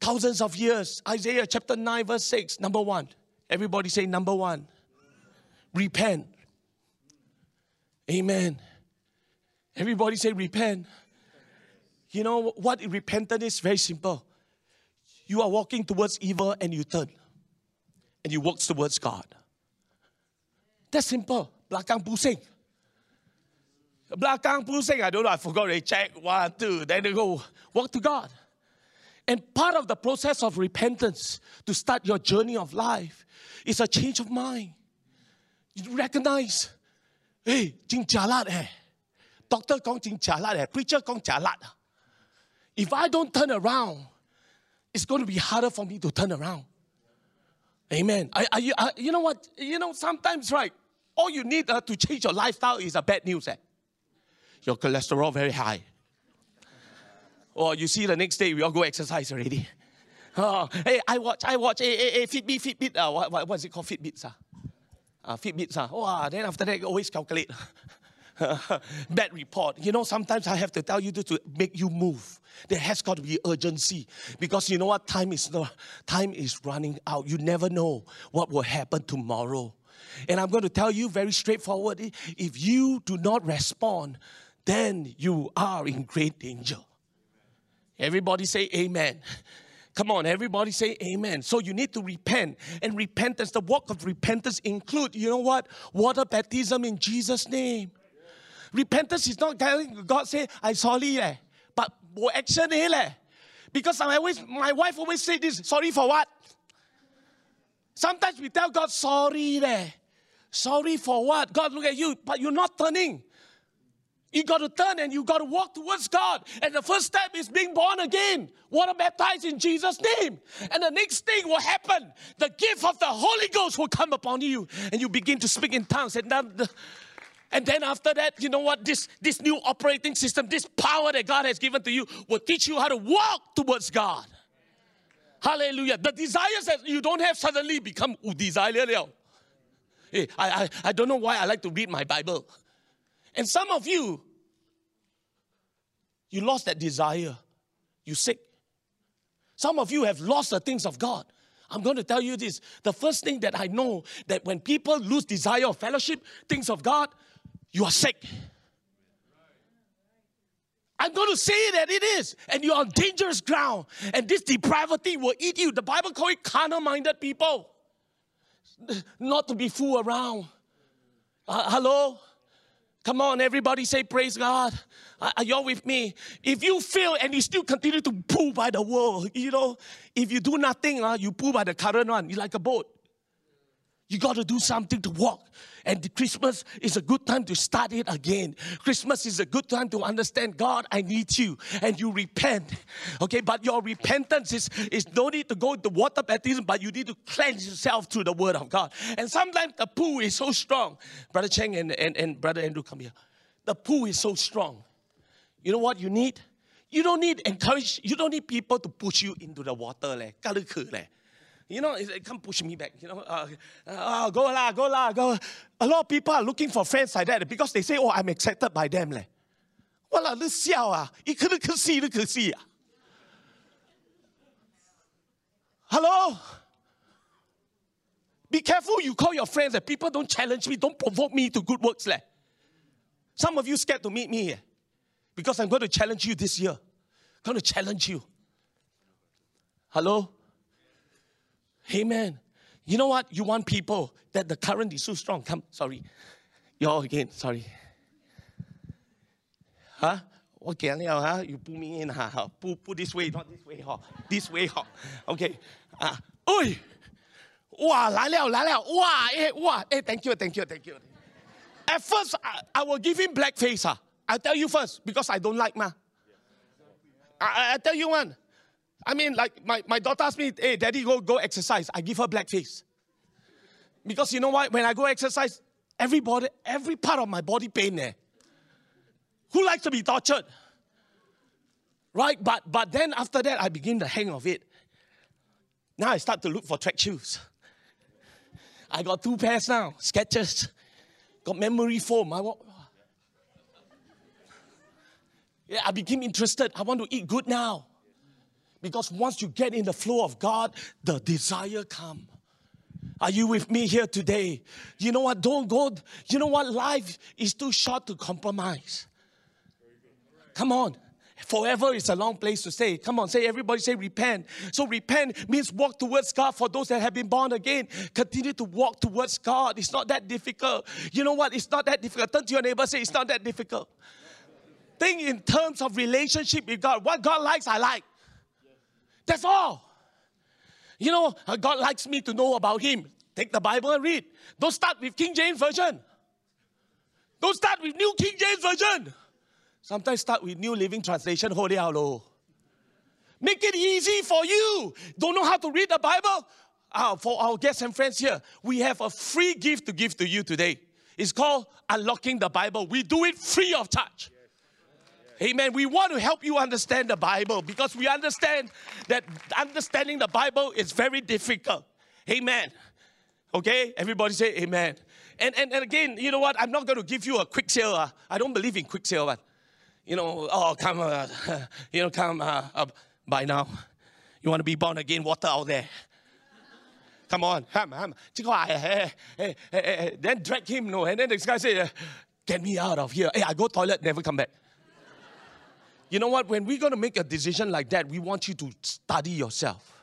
thousands of years? Isaiah chapter 9, verse 6, number one. Everybody say, number one. Repent. Amen. Everybody say, repent. You know what repentance is? Very simple. You are walking towards evil and you turn. And you walk towards God. That's simple. Belakang pusing. Belakang pusing. I don't know. I forgot to check. One, two. Then they go walk to God. And part of the process of repentance to start your journey of life is a change of mind. You recognize, hey, jing jalat eh. Doctor kong jing jalat eh. Preacher kong jalat. If I don't turn around, it's going to be harder for me to turn around. Amen. I, I, I, you know what? You know, sometimes, right, all you need uh, to change your lifestyle is a bad news. Eh? Your cholesterol very high. Or you see the next day, we all go exercise already. Oh, hey, I watch, I watch, hey, hey, hey Fitbit, Fitbit, uh, what, what, what's it called? Fitbits, uh? Uh, Fitbits, uh. oh, then after that, always calculate. bad report. You know, sometimes I have to tell you to, to make you move. There has got to be urgency because you know what? Time is not, time is running out. You never know what will happen tomorrow. And I'm going to tell you very straightforward if you do not respond, then you are in great danger. Everybody say amen. Come on, everybody say amen. So you need to repent. And repentance, the work of repentance include, you know what? Water baptism in Jesus' name. Repentance is not telling God say, I sorry leh. But action eh leh. Because I always, my wife always say this, sorry for what? Sometimes we tell God, sorry leh. Sorry for what? God look at you, but you're not turning. You got to turn and you got to walk towards God. And the first step is being born again. Water baptized in Jesus' name. And the next thing will happen. The gift of the Holy Ghost will come upon you. And you begin to speak in tongues. And now the, and then after that, you know what? This, this new operating system, this power that God has given to you will teach you how to walk towards God. Hallelujah. The desires that you don't have suddenly become desire. Hey, I, I, I don't know why I like to read my Bible. And some of you, you lost that desire. You sick. Some of you have lost the things of God. I'm going to tell you this. The first thing that I know that when people lose desire of fellowship, things of God, you are sick. I'm going to say that it is, and you're on dangerous ground, and this depravity will eat you. The Bible calls it carnal minded people. not to be fooled around. Uh, hello? Come on, everybody say praise God. Are you with me? If you fail and you still continue to pull by the world, you know, if you do nothing, uh, you pull by the current one, you're like a boat. You got to do something to walk. And Christmas is a good time to start it again. Christmas is a good time to understand God, I need you. And you repent. Okay, but your repentance is, is no need to go to water baptism, but you need to cleanse yourself through the word of God. And sometimes the pull is so strong. Brother Cheng and, and, and Brother Andrew, come here. The pull is so strong. You know what you need? You don't need encourage, you don't need people to push you into the water. Leh. You know, like, come push me back. You know, uh, uh, go lah, go lah, go. A lot of people are looking for friends like that because they say, oh, I'm accepted by them. Leh. What la, this xiao ah, you couldn't see, you could see. Hello? Be careful you call your friends that people don't challenge me, don't provoke me to good works. Leh. Some of you scared to meet me here because I'm going to challenge you this year. I'm going to challenge you. Hello? Amen. You know what? You want people that the current is so strong. Come, sorry. Y'all again, sorry. Huh? Okay, huh? You pull me in, huh? Pull, pull this way, not this way, huh? This way, huh? Okay. Uh, oi! Wow, 来了来了哇哎哇哎 thank you thank you thank you at first I, I will give him black face ah. i tell you first because I don't like ma I, I tell you one I mean, like my, my daughter asked me, hey, daddy, go, go exercise. I give her black face. Because you know what? When I go exercise, every body, every part of my body pain there. Who likes to be tortured? Right? But but then after that, I begin the hang of it. Now I start to look for track shoes. I got two pairs now, Skechers. Got memory foam. I want, yeah, I became interested. I want to eat good now. Because once you get in the flow of God, the desire come. Are you with me here today? You know what? Don't go. You know what? Life is too short to compromise. Come on. Forever is a long place to stay. Come on, say everybody say repent. So repent means walk towards God for those that have been born again. Continue to walk towards God. It's not that difficult. You know what? It's not that difficult. Turn to your neighbor, say it's not that difficult. Think in terms of relationship with God. What God likes, I like. That's all. You know, uh, God likes me to know about Him. Take the Bible and read. Don't start with King James Version. Don't start with New King James Version. Sometimes start with New Living Translation, Holy Hello. Make it easy for you. Don't know how to read the Bible? Uh, for our guests and friends here, we have a free gift to give to you today. It's called Unlocking the Bible. We do it free of charge. Amen. We want to help you understand the Bible because we understand that understanding the Bible is very difficult. Amen. Okay? Everybody say amen. And, and, and again, you know what? I'm not going to give you a quick sale. Uh, I don't believe in quick sale. But, you know, oh, come, uh, you know, come uh, by now. You want to be born again, water out there. Come on, come, come. Eh, eh, eh, then drag him, no. And then this guy say, get me out of here. Hey, I go toilet, never come back. You know what? When we're going to make a decision like that, we want you to study yourself.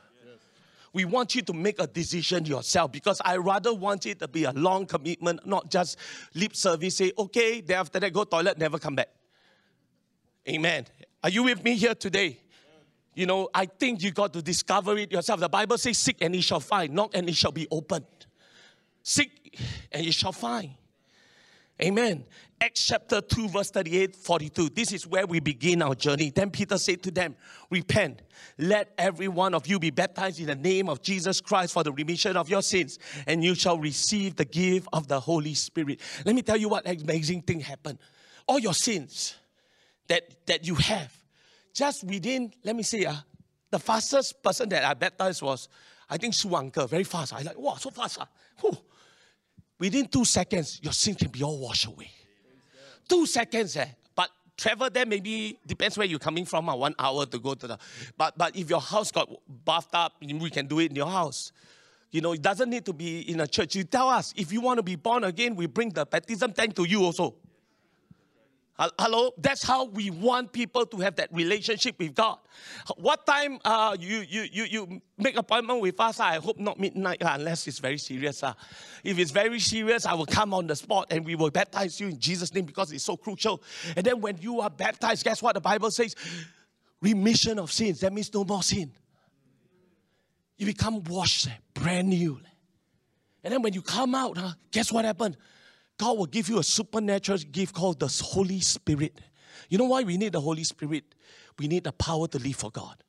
We want you to make a decision yourself because I rather want it to be a long commitment, not just lip service, say, okay, then after that, go toilet, never come back. Amen. Are you with me here today? You know, I think you got to discover it yourself. The Bible says, Seek and you shall find, knock and it shall be opened. Seek and you shall find. Amen. Acts chapter 2, verse 38, 42. This is where we begin our journey. Then Peter said to them, Repent, let every one of you be baptized in the name of Jesus Christ for the remission of your sins, and you shall receive the gift of the Holy Spirit. Let me tell you what amazing thing happened. All your sins that, that you have, just within, let me say, uh, the fastest person that I baptized was, I think, Su Uncle, very fast. I like, wow, so fast. Uh. Within two seconds, your sin can be all washed away. Two seconds, eh? But travel there maybe depends where you're coming from, uh, one hour to go to the. But but if your house got bathed up, we can do it in your house. You know, it doesn't need to be in a church. You tell us if you want to be born again, we bring the baptism tank to you also. Hello, that's how we want people to have that relationship with God. What time uh, you, you, you, you make appointment with us? I hope not midnight uh, unless it's very serious. Uh. If it's very serious, I will come on the spot and we will baptize you in Jesus' name because it's so crucial. And then when you are baptized, guess what the Bible says? Remission of sins. That means no more sin. You become washed, brand new. And then when you come out, huh, guess what happened? God will give you a supernatural gift called the Holy Spirit. You know why we need the Holy Spirit? We need the power to live for God.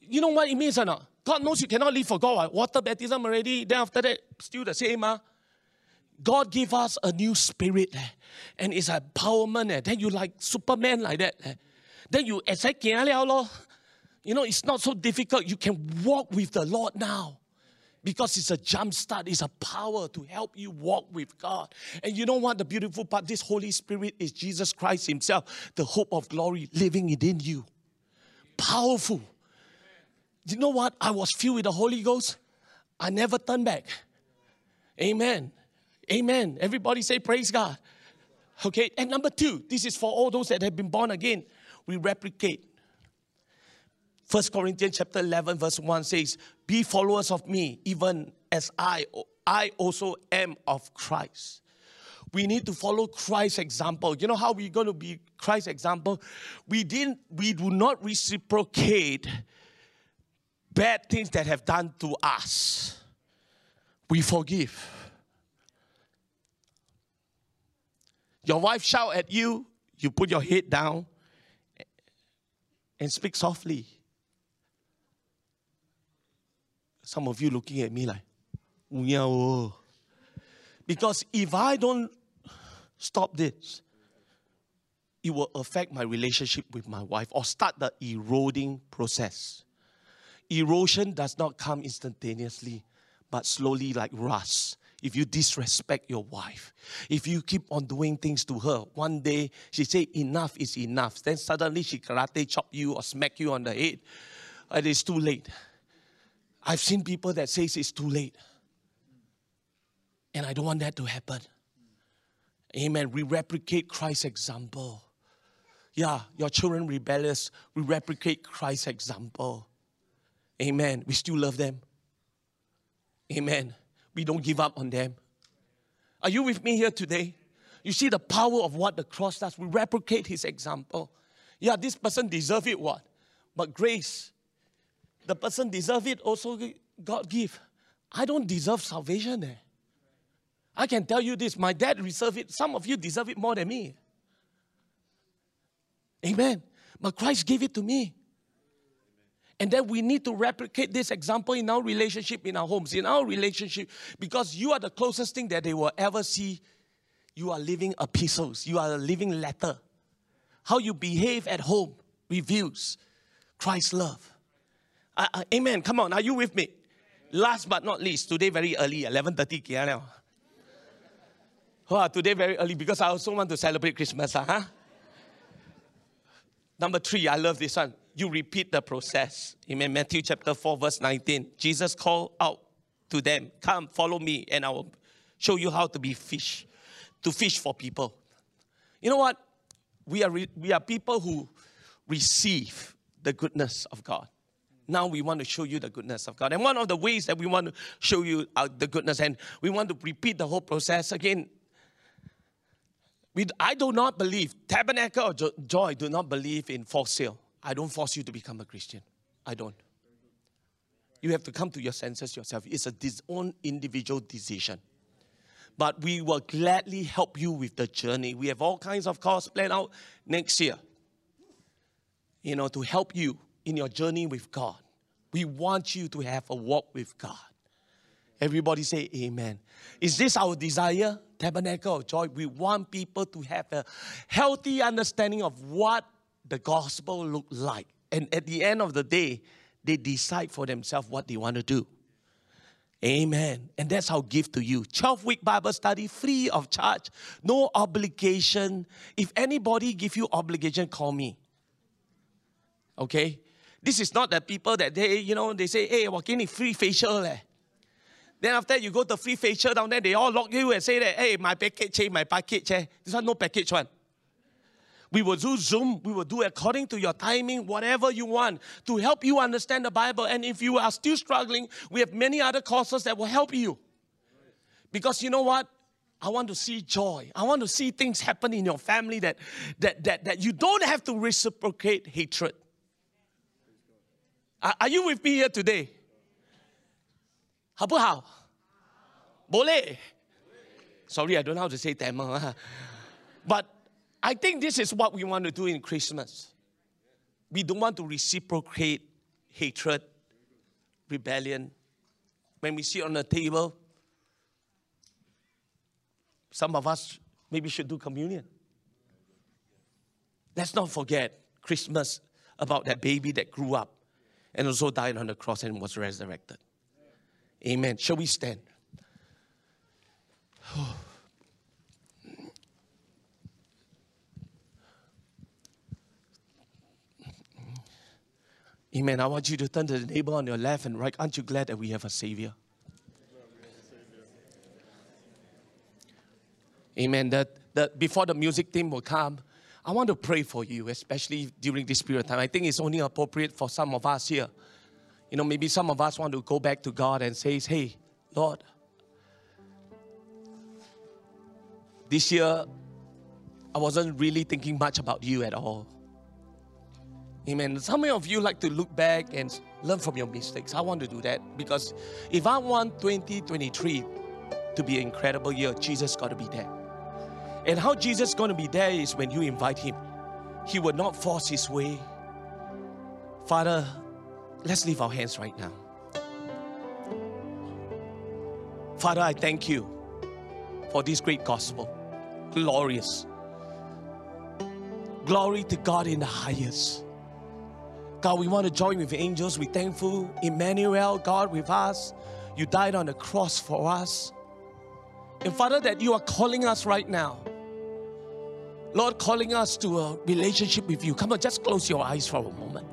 You know what it means or not? God knows you cannot live for God. Water baptism already, then after that, still the same. Huh? God give us a new spirit eh? and it's empowerment. Eh? Then you like Superman like that. Eh? Then you. You know, it's not so difficult. You can walk with the Lord now because it's a jump start, it's a power to help you walk with God. And you know what? The beautiful part this Holy Spirit is Jesus Christ Himself, the hope of glory living within you. Powerful. You know what? I was filled with the Holy Ghost. I never turned back. Amen. Amen. Everybody say, Praise God. Okay, and number two, this is for all those that have been born again. We replicate. First Corinthians chapter 11, verse 1 says, Be followers of me, even as I, I also am of Christ. We need to follow Christ's example. You know how we're going to be Christ's example? We didn't, we do not reciprocate bad things that have done to us. We forgive. Your wife shout at you, you put your head down and speak softly. Some of you looking at me like. Because if I don't stop this, it will affect my relationship with my wife or start the eroding process. Erosion does not come instantaneously, but slowly like rust. If you disrespect your wife, if you keep on doing things to her, one day she say enough is enough. Then suddenly she karate chop you or smack you on the head. It is too late. I've seen people that says it's too late. And I don't want that to happen. Amen. We replicate Christ's example. Yeah, your children rebellious. We replicate Christ's example. Amen. We still love them. Amen. We don't give up on them. Are you with me here today? You see the power of what the cross does. We replicate his example. Yeah, this person deserve it what? But grace the person deserve it, also God give. I don't deserve salvation. Eh? I can tell you this my dad deserve it. Some of you deserve it more than me. Amen. But Christ gave it to me. And then we need to replicate this example in our relationship, in our homes, in our relationship, because you are the closest thing that they will ever see. You are living epistles, you are a living letter. How you behave at home reveals Christ's love. Amen. Come on, are you with me? Last but not least, today very early, 11.30 kia Oh, today very early because I also want to celebrate Christmas. Ah, huh? Number three, I love this one. You repeat the process. Amen. Matthew chapter 4, verse 19. Jesus called out to them, Come, follow me, and I will show you how to be fish, to fish for people. You know what? We are, re- we are people who receive the goodness of God. Now we want to show you the goodness of God. And one of the ways that we want to show you uh, the goodness, and we want to repeat the whole process again. We, I do not believe, Tabernacle of Joy do not believe in force sale. I don't force you to become a Christian. I don't. You have to come to your senses yourself. It's a dis- own individual decision. But we will gladly help you with the journey. We have all kinds of courses planned out next year, you know, to help you in your journey with God. We want you to have a walk with God. Everybody say amen. Is this our desire? Tabernacle of Joy. We want people to have a healthy understanding of what the gospel look like. And at the end of the day, they decide for themselves what they want to do. Amen. And that's our gift to you. 12 week Bible study free of charge, no obligation. If anybody give you obligation, call me. Okay? This is not the people that they, you know, they say, hey, we're getting free facial. Eh. Then after you go to free facial down there, they all lock you and say that, hey, my package, eh, my package. Eh. This one no package one. We will do Zoom. We will do according to your timing, whatever you want to help you understand the Bible. And if you are still struggling, we have many other courses that will help you. Because you know what? I want to see joy. I want to see things happen in your family that, that, that, that you don't have to reciprocate hatred. Are, are you with me here today? 好不好？Boleh. Sorry, I don't know how to say Tamil. But I think this is what we want to do in Christmas. We don't want to reciprocate hatred, rebellion. When we sit on the table, some of us maybe should do communion. Let's not forget Christmas about that baby that grew up and also died on the cross and was resurrected. Amen. Shall we stand? Amen. I want you to turn to the neighbor on your left and right. Aren't you glad that we have a Savior? Amen. That, that before the music team will come, I want to pray for you, especially during this period of time. I think it's only appropriate for some of us here. You know, maybe some of us want to go back to God and say, Hey, Lord, this year I wasn't really thinking much about you at all. Amen. Some of you like to look back and learn from your mistakes. I want to do that because if I want 2023 to be an incredible year, Jesus got to be there. And how Jesus is going to be there is when you invite him. He will not force his way. Father, let's leave our hands right now. Father, I thank you for this great gospel. Glorious. Glory to God in the highest. God, we want to join with angels. We're thankful. Emmanuel, God with us. You died on the cross for us. And Father, that you are calling us right now. Lord, calling us to a relationship with you. Come on, just close your eyes for a moment.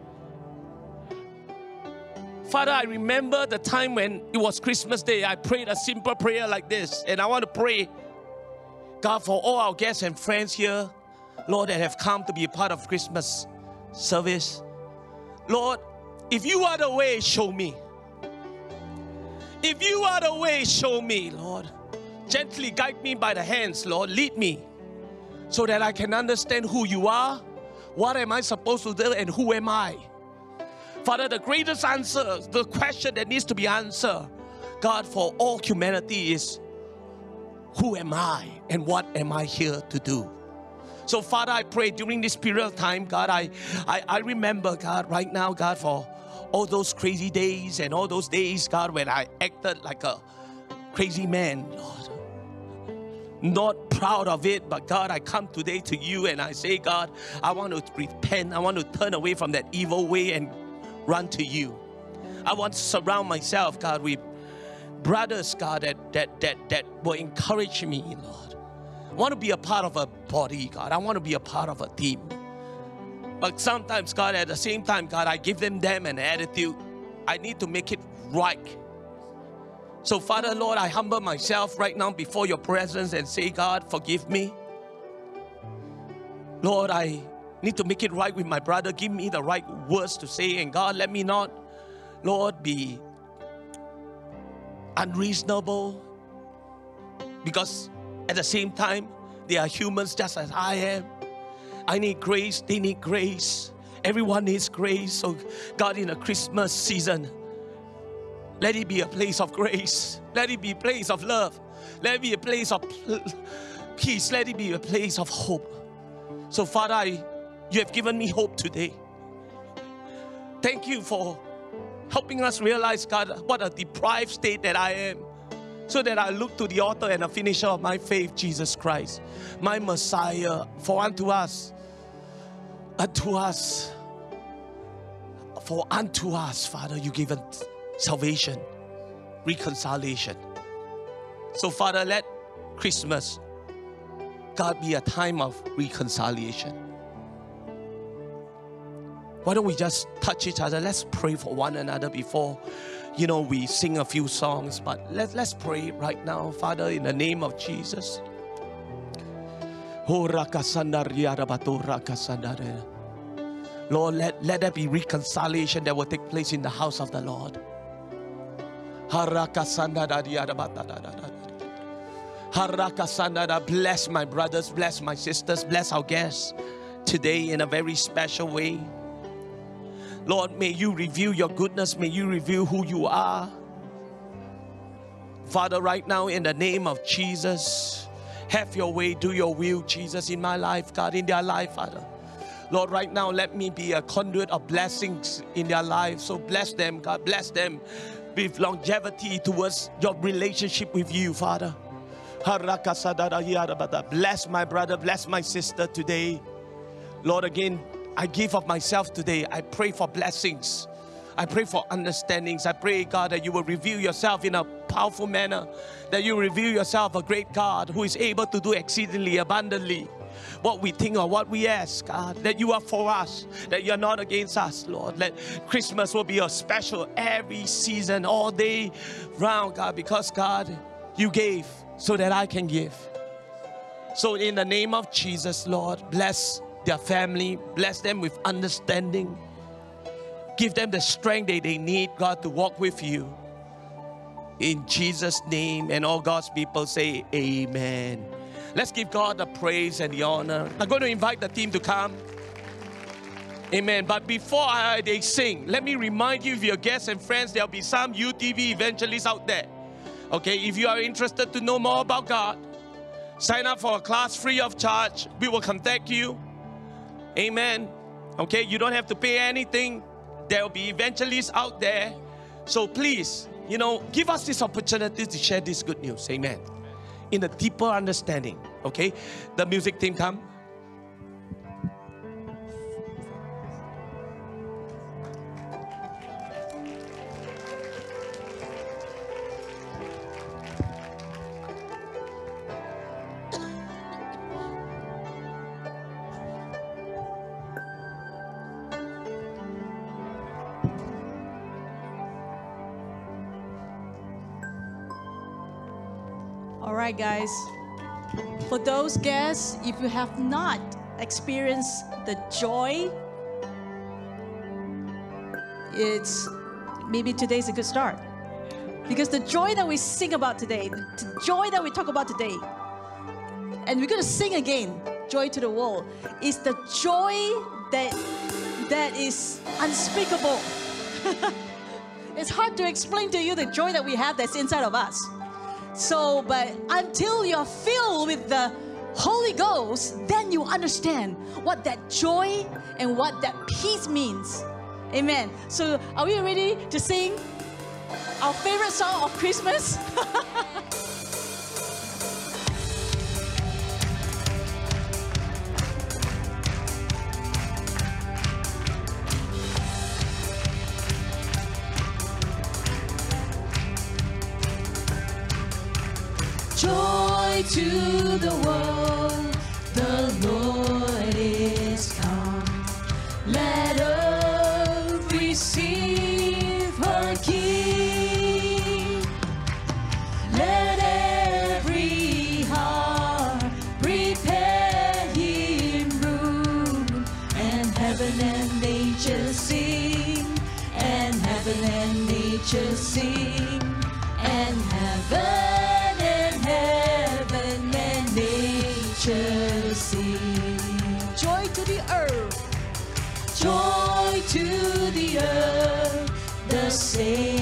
Father, I remember the time when it was Christmas Day. I prayed a simple prayer like this. And I want to pray, God, for all our guests and friends here, Lord, that have come to be a part of Christmas service. Lord, if you are the way, show me. If you are the way, show me, Lord. Gently guide me by the hands, Lord. Lead me so that I can understand who you are, what am I supposed to do, and who am I. Father, the greatest answer, the question that needs to be answered, God, for all humanity is who am I and what am I here to do? So, Father, I pray during this period of time, God, I, I, I remember, God, right now, God, for all those crazy days and all those days, God, when I acted like a crazy man, Lord. Not proud of it, but God, I come today to you and I say, God, I want to repent. I want to turn away from that evil way and run to you. I want to surround myself, God, with brothers, God, that that that that will encourage me, Lord. I want to be a part of a body, God. I want to be a part of a team. But sometimes, God, at the same time, God, I give them them an attitude. I need to make it right. So, Father, Lord, I humble myself right now before your presence and say, God, forgive me. Lord, I need to make it right with my brother. Give me the right words to say. And God, let me not, Lord, be unreasonable. Because at the same time, they are humans just as I am. I need grace, they need grace. Everyone needs grace. So, God, in the Christmas season, let it be a place of grace. Let it be a place of love. Let it be a place of peace. Let it be a place of hope. So, Father, I, you have given me hope today. Thank you for helping us realize, God, what a deprived state that I am so that I look to the author and the finisher of my faith, Jesus Christ, my Messiah. For unto us, unto us, for unto us, Father, you given salvation, reconciliation. So, Father, let Christmas, God, be a time of reconciliation. Why don't we just touch each other? Let's pray for one another before you know, we sing a few songs, but let, let's pray right now, Father, in the name of Jesus. Oh. Lord, let, let there be reconciliation that will take place in the house of the Lord. Bless my brothers, bless my sisters, bless our guests today in a very special way. Lord, may you reveal your goodness, may you reveal who you are. Father, right now, in the name of Jesus, have your way, do your will, Jesus, in my life, God, in their life, Father. Lord, right now, let me be a conduit of blessings in their lives. So bless them, God, bless them with longevity towards your relationship with you, Father. Bless my brother, bless my sister today. Lord, again, I give of myself today. I pray for blessings. I pray for understandings. I pray, God, that you will reveal yourself in a powerful manner, that you reveal yourself a great God who is able to do exceedingly abundantly what we think or what we ask, God, that you are for us, that you're not against us, Lord. Let Christmas will be a special every season, all day round, God, because, God, you gave so that I can give. So, in the name of Jesus, Lord, bless their family, bless them with understanding. Give them the strength that they need, God, to walk with you. In Jesus' name, and all God's people say, Amen. Let's give God the praise and the honor. I'm going to invite the team to come. Amen. But before I, they sing, let me remind you, of your guests and friends, there'll be some UTV evangelists out there. Okay, if you are interested to know more about God, sign up for a class free of charge. We will contact you. Amen. Okay, you don't have to pay anything. There will be evangelists out there. So please, you know, give us this opportunity to share this good news. Amen. In a deeper understanding. Okay, the music team come. Right, guys. For those guests, if you have not experienced the joy, it's maybe today's a good start. Because the joy that we sing about today, the joy that we talk about today, and we're gonna sing again, Joy to the World, is the joy that that is unspeakable. it's hard to explain to you the joy that we have that's inside of us. So, but until you're filled with the Holy Ghost, then you understand what that joy and what that peace means. Amen. So, are we ready to sing our favorite song of Christmas? to the world, the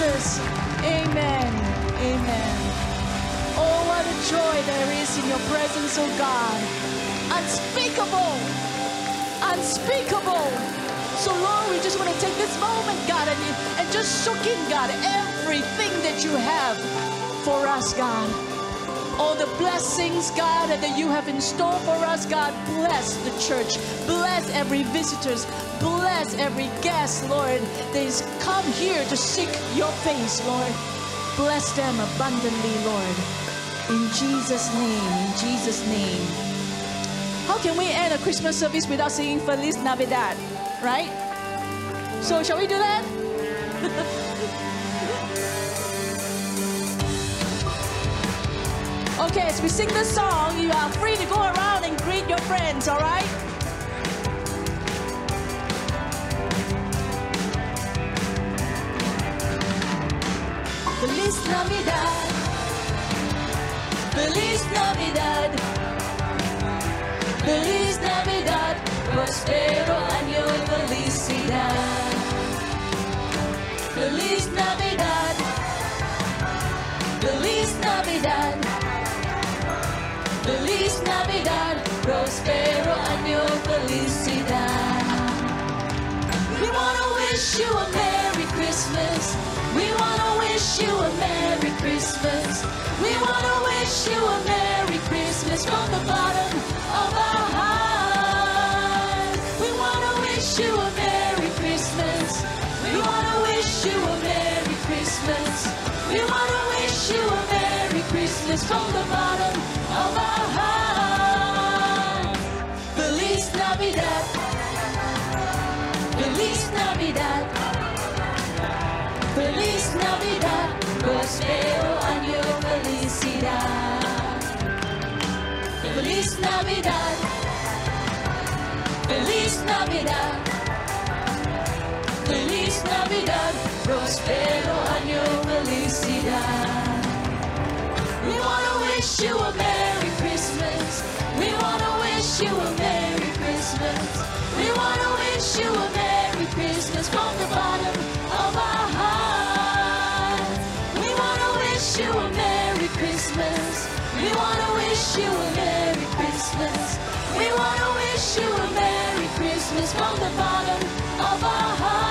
Jesus. Amen. Amen. Oh, what a joy there is in your presence, oh God. Unspeakable. Unspeakable. So, Lord, we just want to take this moment, God, and, and just soak in, God, everything that you have for us, God. All the blessings, God, that you have in store for us, God. Bless the church. Bless every visitors. Bless every guest, Lord, is come here to seek your face, Lord. Bless them abundantly, Lord. In Jesus' name, in Jesus' name. How can we end a Christmas service without singing Feliz Navidad? Right? So, shall we do that? Okay, as we sing this song, you are free to go around and greet your friends, all right? Feliz Navidad. Feliz Navidad. Feliz Navidad. Prospero año y felicidad. Feliz Navidad. Feliz Navidad. Feliz Navidad, prospero año y felicidad. We wanna wish you a Merry Christmas. Wish you a Merry Christmas. We wanna wish you a Merry Christmas from the bottom of our heart. We wanna wish you a Merry Christmas. We wanna wish you a Merry Christmas. We wanna wish you a Merry Christmas from the bottom Navidad. Feliz Navidad. Feliz Navidad. Prospero año felicidad. We wanna wish you a Merry Christmas. We wanna wish you a Merry Christmas. We wanna wish you a Merry Christmas from the bottom of our heart. We wanna wish you a Merry Christmas. We wanna wish you a Merry. We wanna wish you a Merry Christmas from the bottom of our heart.